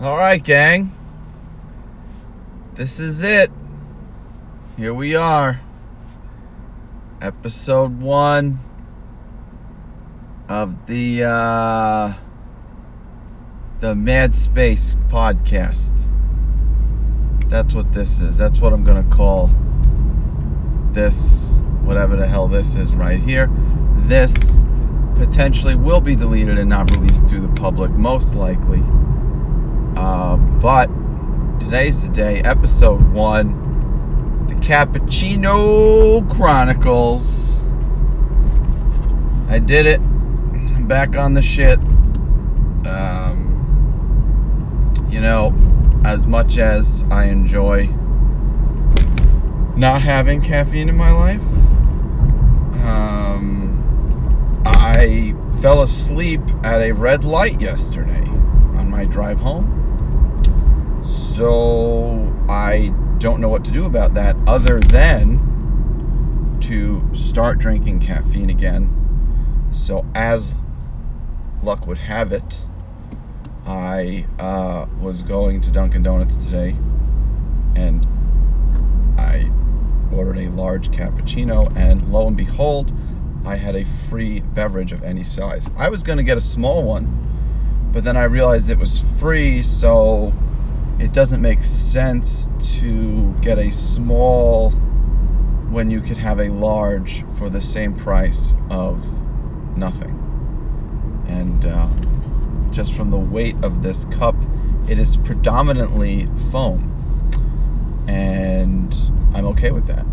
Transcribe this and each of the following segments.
All right, gang. This is it. Here we are. Episode one of the uh, the Mad Space podcast. That's what this is. That's what I'm gonna call this, whatever the hell this is right here. This potentially will be deleted and not released to the public, most likely. Uh, but today's the day, episode one, the Cappuccino Chronicles. I did it. I'm back on the shit. Um, you know, as much as I enjoy not having caffeine in my life, um, I fell asleep at a red light yesterday on my drive home. So I don't know what to do about that other than to start drinking caffeine again. So, as luck would have it, I uh, was going to Dunkin' Donuts today and I ordered a large cappuccino, and lo and behold, I had a free beverage of any size. I was going to get a small one, but then I realized it was free, so it doesn't make sense to get a small when you could have a large for the same price of nothing. And uh, just from the weight of this cup, it is predominantly foam. And I'm okay with that.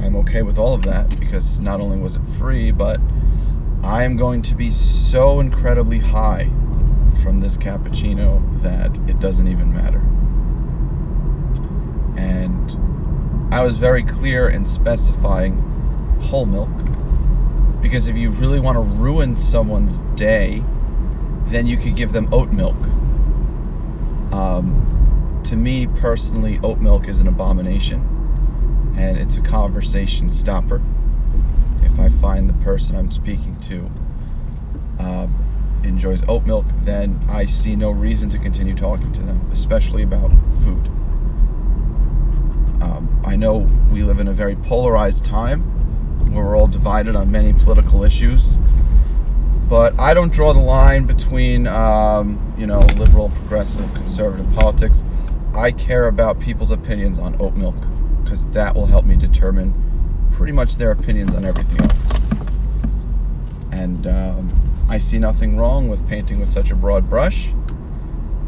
I'm okay with all of that because not only was it free, but I am going to be so incredibly high from this cappuccino that it doesn't even matter. And I was very clear in specifying whole milk because if you really want to ruin someone's day, then you could give them oat milk. Um, to me personally, oat milk is an abomination and it's a conversation stopper. If I find the person I'm speaking to enjoys oat milk, then I see no reason to continue talking to them, especially about food. Um, I know we live in a very polarized time where we're all divided on many political issues, but I don't draw the line between, um, you know, liberal, progressive, conservative politics. I care about people's opinions on oat milk because that will help me determine pretty much their opinions on everything else. And um, I see nothing wrong with painting with such a broad brush.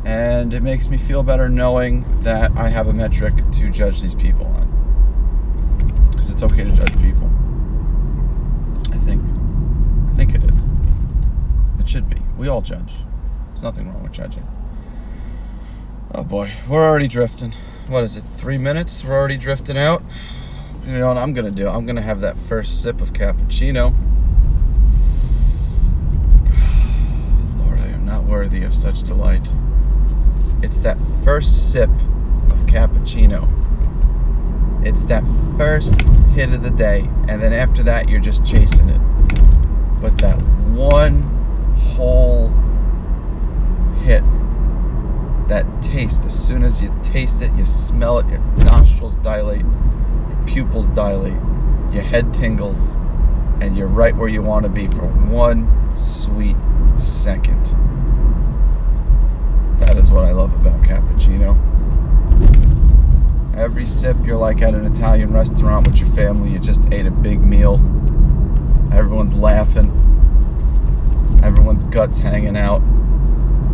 And it makes me feel better knowing that I have a metric to judge these people on. Because it's okay to judge people. I think. I think it is. It should be. We all judge. There's nothing wrong with judging. Oh boy, we're already drifting. What is it? Three minutes? We're already drifting out. You know what I'm gonna do? I'm gonna have that first sip of cappuccino. Worthy of such delight. It's that first sip of cappuccino. It's that first hit of the day, and then after that, you're just chasing it. But that one whole hit that taste. As soon as you taste it, you smell it, your nostrils dilate, your pupils dilate, your head tingles, and you're right where you want to be for one sweet second. Is what I love about cappuccino. Every sip, you're like at an Italian restaurant with your family. You just ate a big meal. Everyone's laughing. Everyone's guts hanging out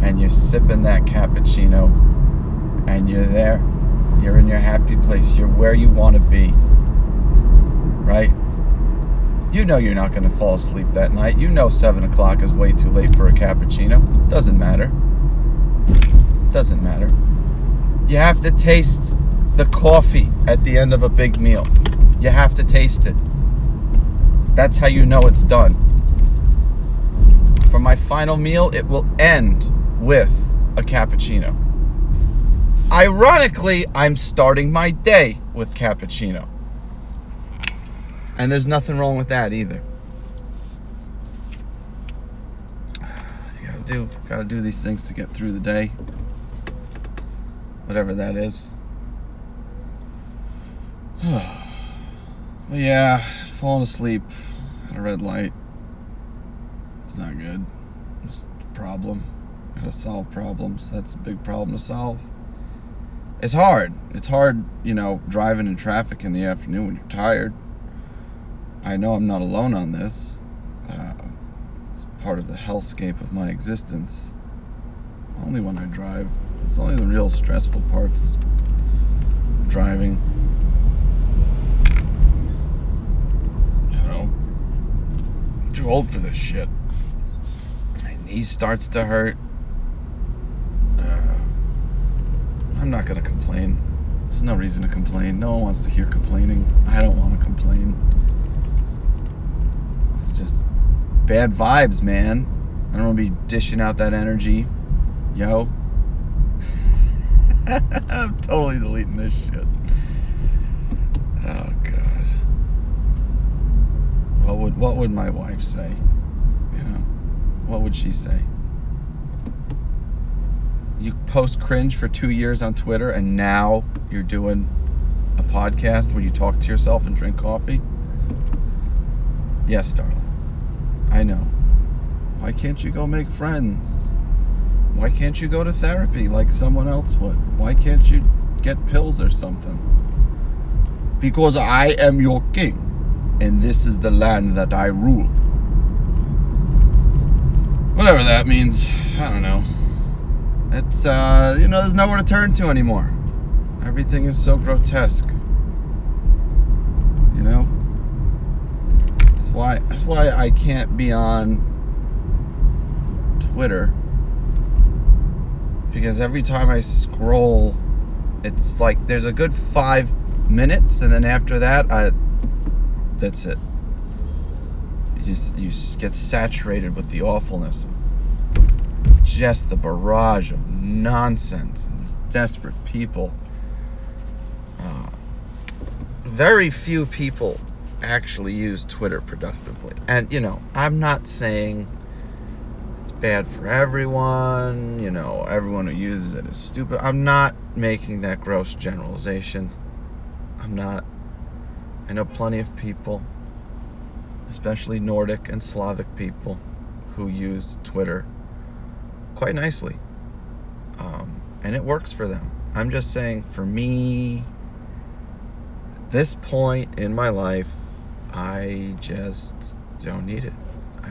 and you're sipping that cappuccino and you're there. You're in your happy place. You're where you want to be. Right? You know you're not going to fall asleep that night. You know 7 o'clock is way too late for a cappuccino. Doesn't matter. Doesn't matter. You have to taste the coffee at the end of a big meal. You have to taste it. That's how you know it's done. For my final meal, it will end with a cappuccino. Ironically, I'm starting my day with cappuccino. And there's nothing wrong with that either. You gotta do gotta do these things to get through the day. Whatever that is. yeah, falling asleep at a red light. It's not good. It's a problem. Gotta solve problems. That's a big problem to solve. It's hard. It's hard, you know, driving in traffic in the afternoon when you're tired. I know I'm not alone on this. Uh, it's part of the hellscape of my existence. Only when I drive. It's only the real stressful parts is driving. You know, I'm too old for this shit. My knee starts to hurt. Uh, I'm not gonna complain. There's no reason to complain. No one wants to hear complaining. I don't want to complain. It's just bad vibes, man. I don't want to be dishing out that energy. Yo. I'm totally deleting this shit. Oh god. What would what would my wife say? You know? What would she say? You post cringe for 2 years on Twitter and now you're doing a podcast where you talk to yourself and drink coffee? Yes, darling. I know. Why can't you go make friends? Why can't you go to therapy like someone else would? Why can't you get pills or something? Because I am your king, and this is the land that I rule. Whatever that means, I don't know. It's, uh, you know, there's nowhere to turn to anymore. Everything is so grotesque. You know? That's why, that's why I can't be on Twitter because every time I scroll, it's like there's a good five minutes, and then after that, I that's it. You you get saturated with the awfulness of just the barrage of nonsense and these desperate people. Uh, very few people actually use Twitter productively, and you know, I'm not saying bad for everyone, you know, everyone who uses it is stupid. I'm not making that gross generalization. I'm not. I know plenty of people, especially Nordic and Slavic people, who use Twitter quite nicely. Um, and it works for them. I'm just saying, for me, at this point in my life, I just don't need it.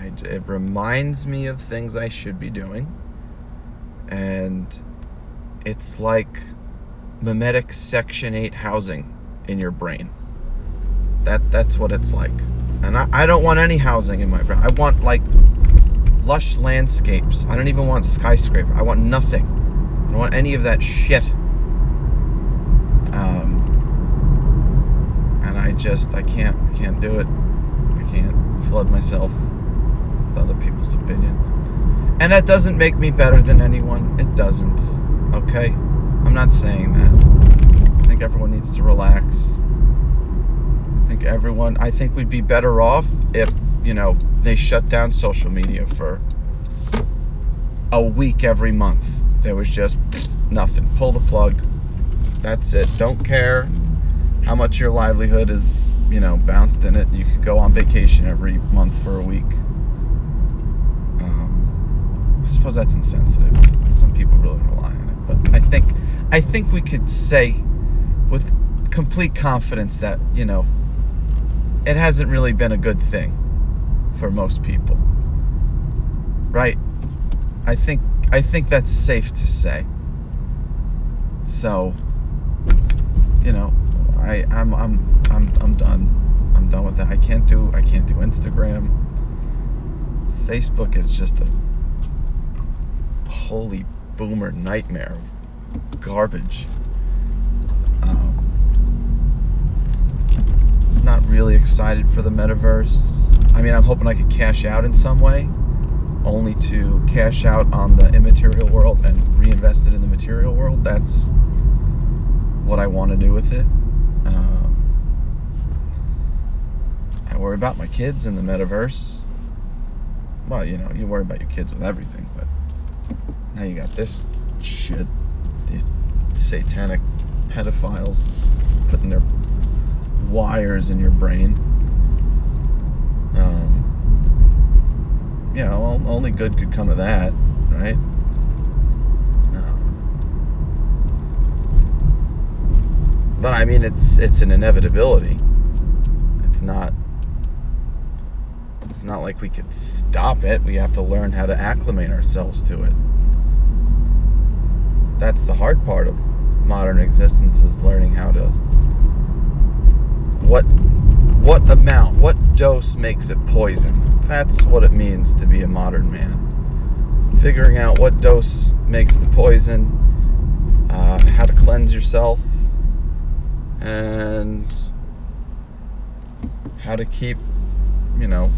I, it reminds me of things I should be doing. And it's like mimetic Section 8 housing in your brain. That That's what it's like. And I, I don't want any housing in my brain. I want like lush landscapes. I don't even want skyscraper. I want nothing. I don't want any of that shit. Um, and I just I can't can't do it. I can't flood myself with other people's opinions. And that doesn't make me better than anyone. It doesn't. Okay? I'm not saying that. I think everyone needs to relax. I think everyone, I think we'd be better off if, you know, they shut down social media for a week every month. There was just nothing. Pull the plug. That's it. Don't care how much your livelihood is, you know, bounced in it. You could go on vacation every month for a week. Suppose that's insensitive. Some people really rely on it, but I think I think we could say with complete confidence that you know it hasn't really been a good thing for most people, right? I think I think that's safe to say. So, you know, I I'm I'm I'm I'm done. I'm done with that. I can't do I can't do Instagram. Facebook is just a holy boomer nightmare garbage. Um, not really excited for the metaverse. I mean, I'm hoping I could cash out in some way, only to cash out on the immaterial world and reinvest it in the material world. That's what I want to do with it. Um, I worry about my kids in the metaverse. Well, you know, you worry about your kids with everything, but now you got this shit, these satanic pedophiles putting their wires in your brain. Um, you know, only good could come of that, right? But I mean, it's it's an inevitability. It's not. It's not like we could stop it. We have to learn how to acclimate ourselves to it. That's the hard part of modern existence is learning how to what what amount, what dose makes it poison. That's what it means to be a modern man. Figuring out what dose makes the poison, uh, how to cleanse yourself, and how to keep, you know,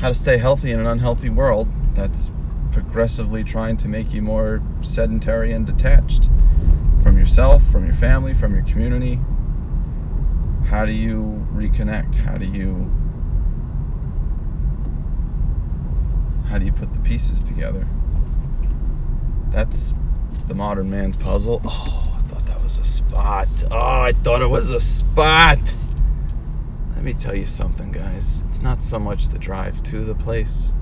how to stay healthy in an unhealthy world that's progressively trying to make you more sedentary and detached from yourself, from your family, from your community. How do you reconnect? How do you how do you put the pieces together? That's the modern man's puzzle. Oh, I thought that was a spot. Oh, I thought it was a spot. Let me tell you something, guys. It's not so much the drive to the place,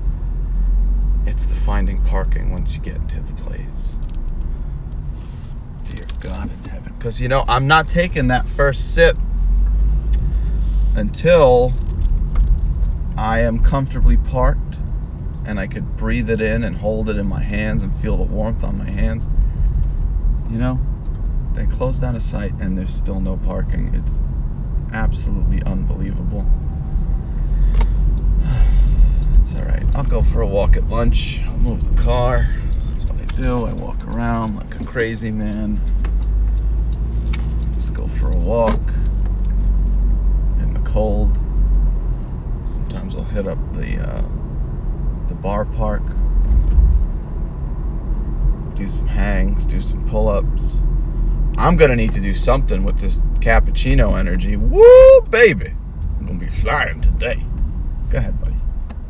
it's the finding parking once you get to the place. Dear God in heaven. Because, you know, I'm not taking that first sip until I am comfortably parked and I could breathe it in and hold it in my hands and feel the warmth on my hands. You know, they closed down a site and there's still no parking. It's absolutely unbelievable. It's all right. I'll go for a walk at lunch. I'll move the car. That's what I do. I walk around like a crazy man. Just go for a walk in the cold. Sometimes I'll hit up the uh, the bar park, do some hangs, do some pull-ups I'm gonna need to do something with this cappuccino energy. Woo, baby! I'm gonna be flying today. Go ahead, buddy.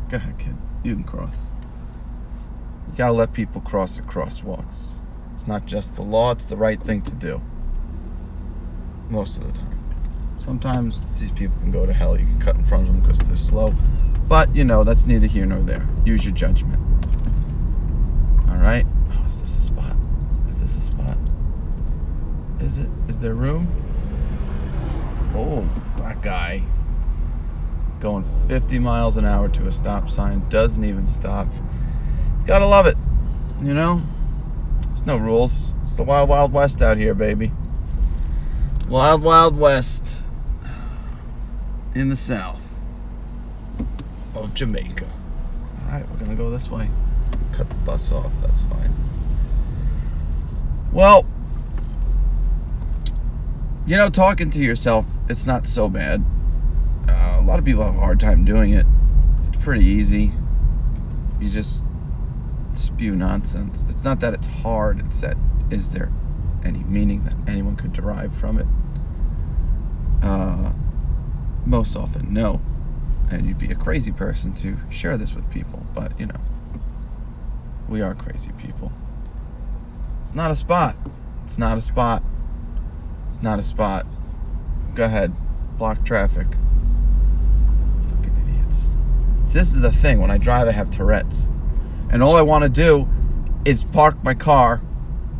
Go ahead, kid. You can cross. You gotta let people cross at crosswalks. It's not just the law, it's the right thing to do. Most of the time. Sometimes these people can go to hell. You can cut in front of them because they're slow. But, you know, that's neither here nor there. Use your judgment. Alright? Oh, is this a spot? Is this a spot? Is it? Is there room? Oh, that guy going 50 miles an hour to a stop sign doesn't even stop. Gotta love it, you know? There's no rules. It's the wild, wild west out here, baby. Wild, wild west in the south of Jamaica. All right, we're gonna go this way. Cut the bus off. That's fine. Well, you know, talking to yourself, it's not so bad. A lot of people have a hard time doing it. It's pretty easy. You just spew nonsense. It's not that it's hard, it's that is there any meaning that anyone could derive from it? Uh, most often, no. And you'd be a crazy person to share this with people, but you know, we are crazy people. It's not a spot. It's not a spot. It's not a spot. Go ahead. Block traffic. So this is the thing. When I drive, I have Tourette's. And all I want to do is park my car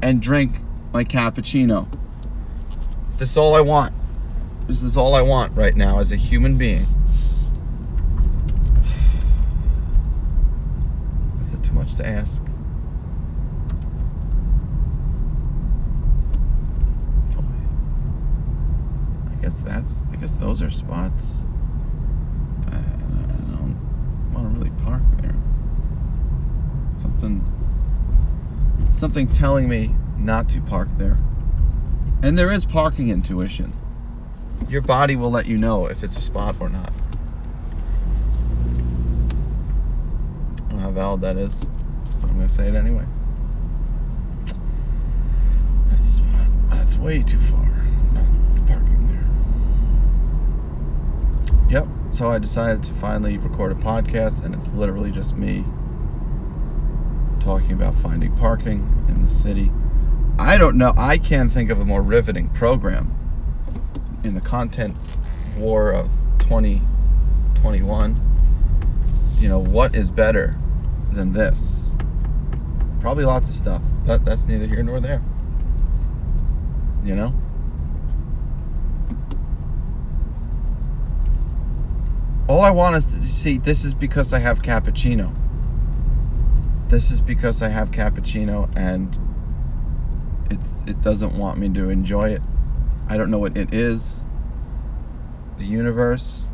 and drink my cappuccino. That's all I want. This is all I want right now as a human being. Is it too much to ask? I guess that's I guess those are spots. I, I don't want to really park there. Something something telling me not to park there. And there is parking intuition. Your body will let you know if it's a spot or not. I don't know how valid that is, I'm gonna say it anyway. That's that's way too far. Not parking there. Yep. So I decided to finally record a podcast, and it's literally just me talking about finding parking in the city. I don't know. I can't think of a more riveting program in the content war of 2021. You know, what is better than this? Probably lots of stuff, but that's neither here nor there. You know? All I want is to see this is because I have cappuccino. This is because I have cappuccino and it's it doesn't want me to enjoy it. I don't know what it is. The universe,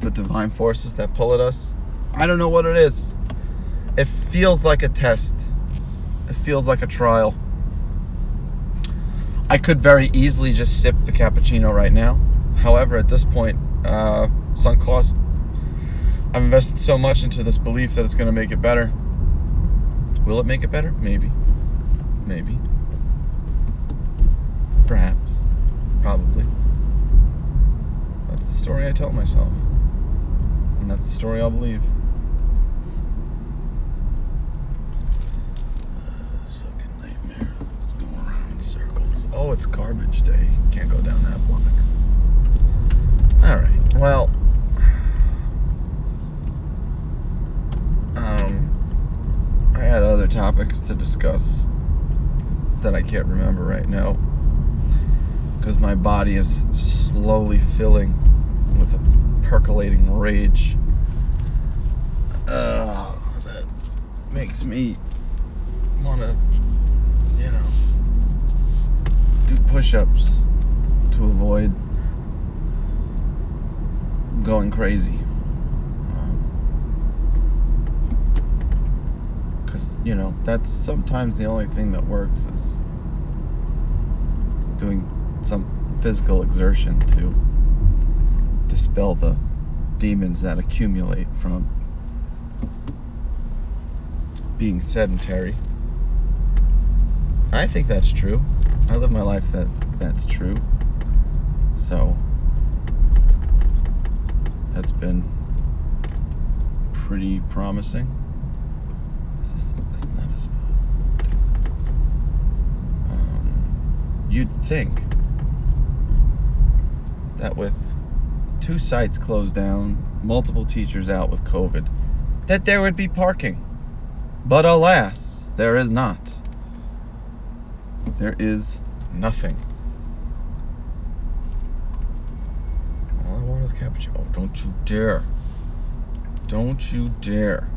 the divine forces that pull at us. I don't know what it is. It feels like a test. It feels like a trial. I could very easily just sip the cappuccino right now. However, at this point, uh, sunk cost, I've invested so much into this belief that it's going to make it better. Will it make it better? Maybe. Maybe. Perhaps. Probably. That's the story I tell myself. And that's the story I'll believe. This fucking nightmare. It's going around in circles. Oh, it's garbage day. Can't go down that block. Alright, well. Um, I had other topics to discuss that I can't remember right now because my body is slowly filling with a percolating rage. Uh, that makes me want to, you know, do push ups to avoid going crazy. You know, that's sometimes the only thing that works is doing some physical exertion to dispel the demons that accumulate from being sedentary. I think that's true. I live my life that that's true. So that's been pretty promising. This that's not a spot. Um, you'd think that with two sites closed down, multiple teachers out with COVID, that there would be parking. But alas, there is not. There is nothing. All I want is cappuccino. Oh, don't you dare. Don't you dare.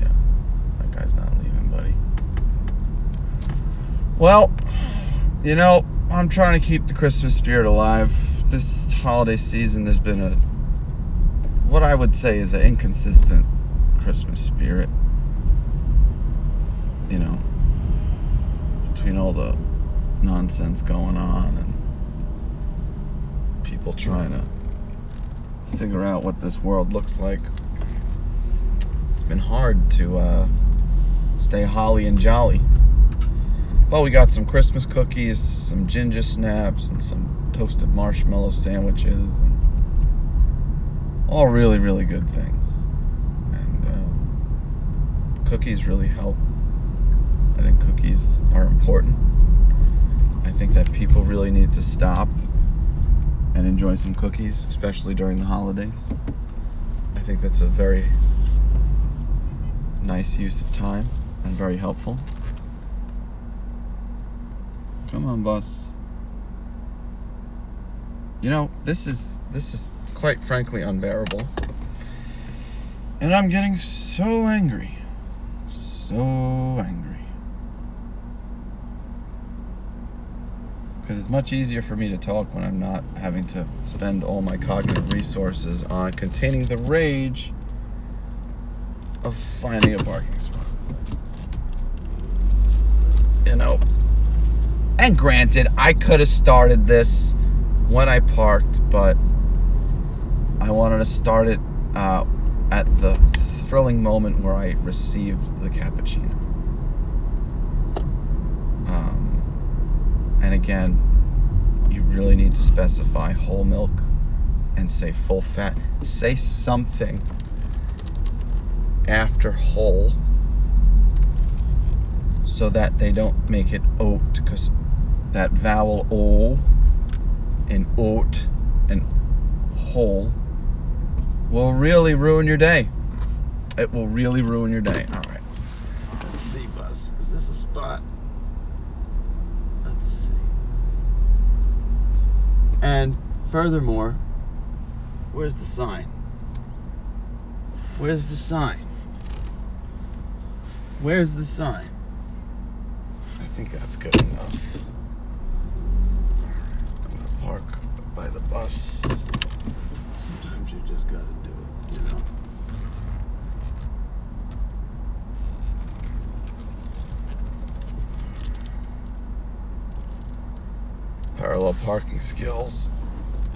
Yeah, that guy's not leaving, buddy. Well, you know, I'm trying to keep the Christmas spirit alive. This holiday season, there's been a what I would say is an inconsistent Christmas spirit. You know, between all the nonsense going on and people trying to figure out what this world looks like. It's been hard to uh, stay holly and jolly. Well, we got some Christmas cookies, some ginger snaps, and some toasted marshmallow sandwiches, and all really, really good things. And uh, cookies really help. I think cookies are important. I think that people really need to stop and enjoy some cookies, especially during the holidays. I think that's a very nice use of time and very helpful. Come on, boss. You know, this is this is quite frankly unbearable. And I'm getting so angry. So angry. Because it's much easier for me to talk when I'm not having to spend all my cognitive resources on containing the rage of finding a parking spot. You know, and granted, I could have started this when I parked, but I wanted to start it uh, at the thrilling moment where I received the cappuccino. Um, and again, you really need to specify whole milk and say full fat. Say something after whole so that they don't make it oat because that vowel o in oat and whole will really ruin your day. It will really ruin your day. All right. Let's see, Buzz. Is this a spot? Let's see. And furthermore, where's the sign? Where's the sign? Where's the sign? I think that's good enough. Park by the bus. Sometimes you just gotta do it, you know. Parallel parking skills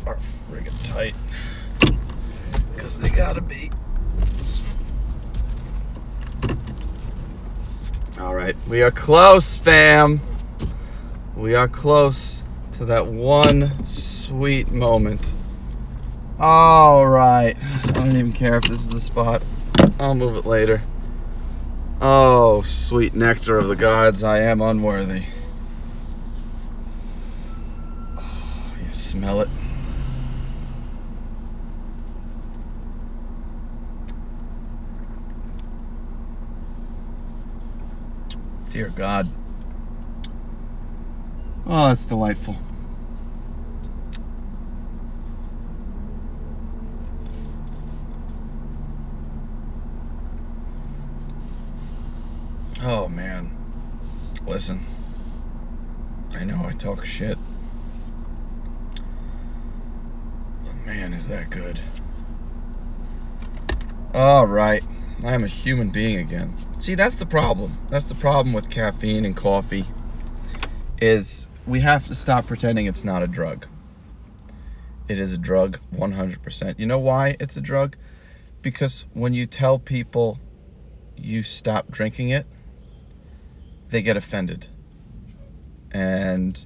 are friggin' tight. Because they gotta be. All right, we are close, fam. We are close to that one sweet moment. All right, I don't even care if this is the spot. I'll move it later. Oh, sweet nectar of the gods, I am unworthy. Oh, you smell it? Dear God. Oh, that's delightful. Oh, man. Listen. I know I talk shit. But man, is that good. All right. I am a human being again. See, that's the problem. That's the problem with caffeine and coffee is we have to stop pretending it's not a drug. It is a drug 100%. You know why it's a drug? Because when you tell people you stop drinking it, they get offended. And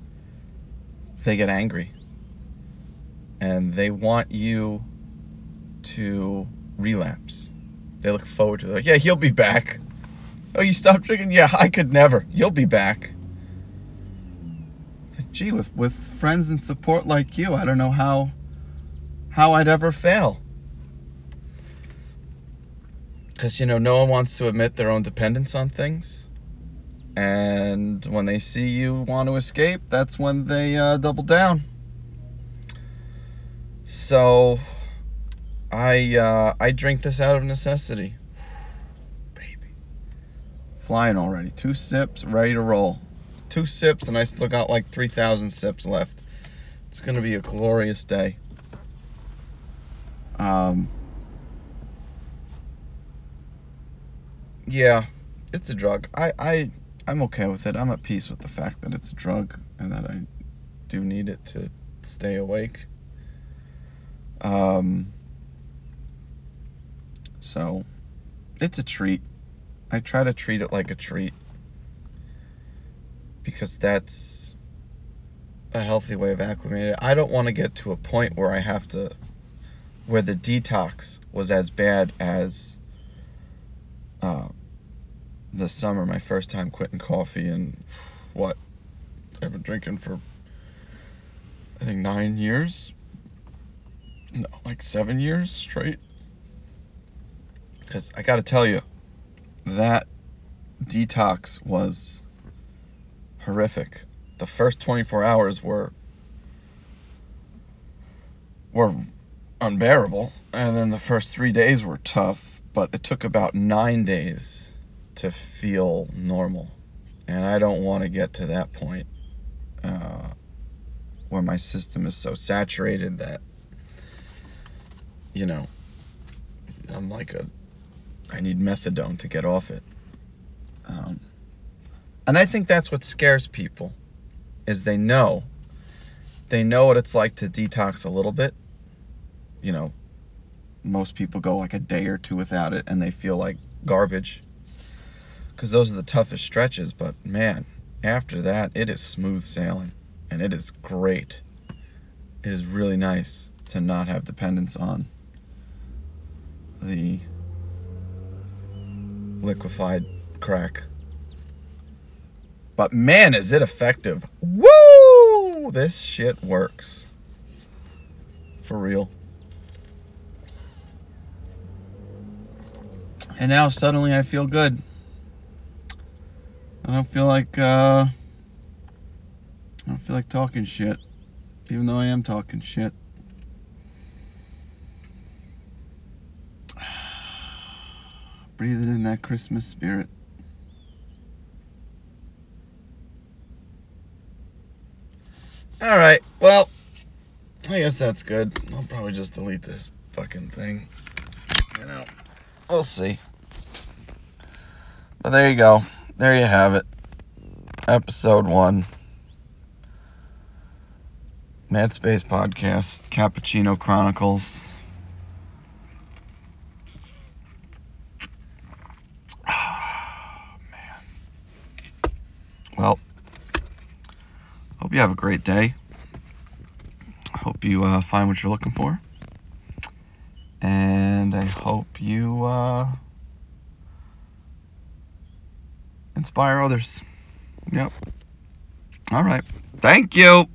they get angry. And they want you to relapse. They look forward to it. Like, yeah, he'll be back. Oh, you stopped drinking? Yeah, I could never. You'll be back. It's like, gee, with, with friends and support like you, I don't know how how I'd ever fail. Because, you know, no one wants to admit their own dependence on things. And when they see you want to escape, that's when they uh, double down. So, I uh, I drink this out of necessity. Baby. Flying already. Two sips, ready to roll. Two sips, and I still got like 3,000 sips left. It's going to be a glorious day. Um, yeah, it's a drug. I, I, I'm okay with it. I'm at peace with the fact that it's a drug and that I do need it to stay awake. Um, so it's a treat. I try to treat it like a treat because that's a healthy way of acclimating. I don't want to get to a point where I have to, where the detox was as bad as uh, the summer, my first time quitting coffee, and what I've been drinking for, I think, nine years. No, like seven years straight. Because I got to tell you, that detox was horrific. The first 24 hours were were unbearable, and then the first three days were tough. But it took about nine days to feel normal, and I don't want to get to that point uh, where my system is so saturated that you know I'm like a I need methadone to get off it. Um, and I think that's what scares people is they know they know what it's like to detox a little bit. You know, most people go like a day or two without it and they feel like garbage because those are the toughest stretches. But man, after that, it is smooth sailing and it is great. it is really nice to not have dependence on the liquefied crack. But man, is it effective. Woo! This shit works. For real. And now suddenly I feel good. I don't feel like uh I don't feel like talking shit. Even though I am talking shit. Breathing in that Christmas spirit. All right. Well, I guess that's good. I'll probably just delete this fucking thing. You know, we'll see. But there you go. There you have it. Episode one. Mad Space Podcast, Cappuccino Chronicles. Ah man. Well, hope you have a great day. Hope you uh, find what you're looking for. And I hope you uh, inspire others. Yep. All right. Thank you.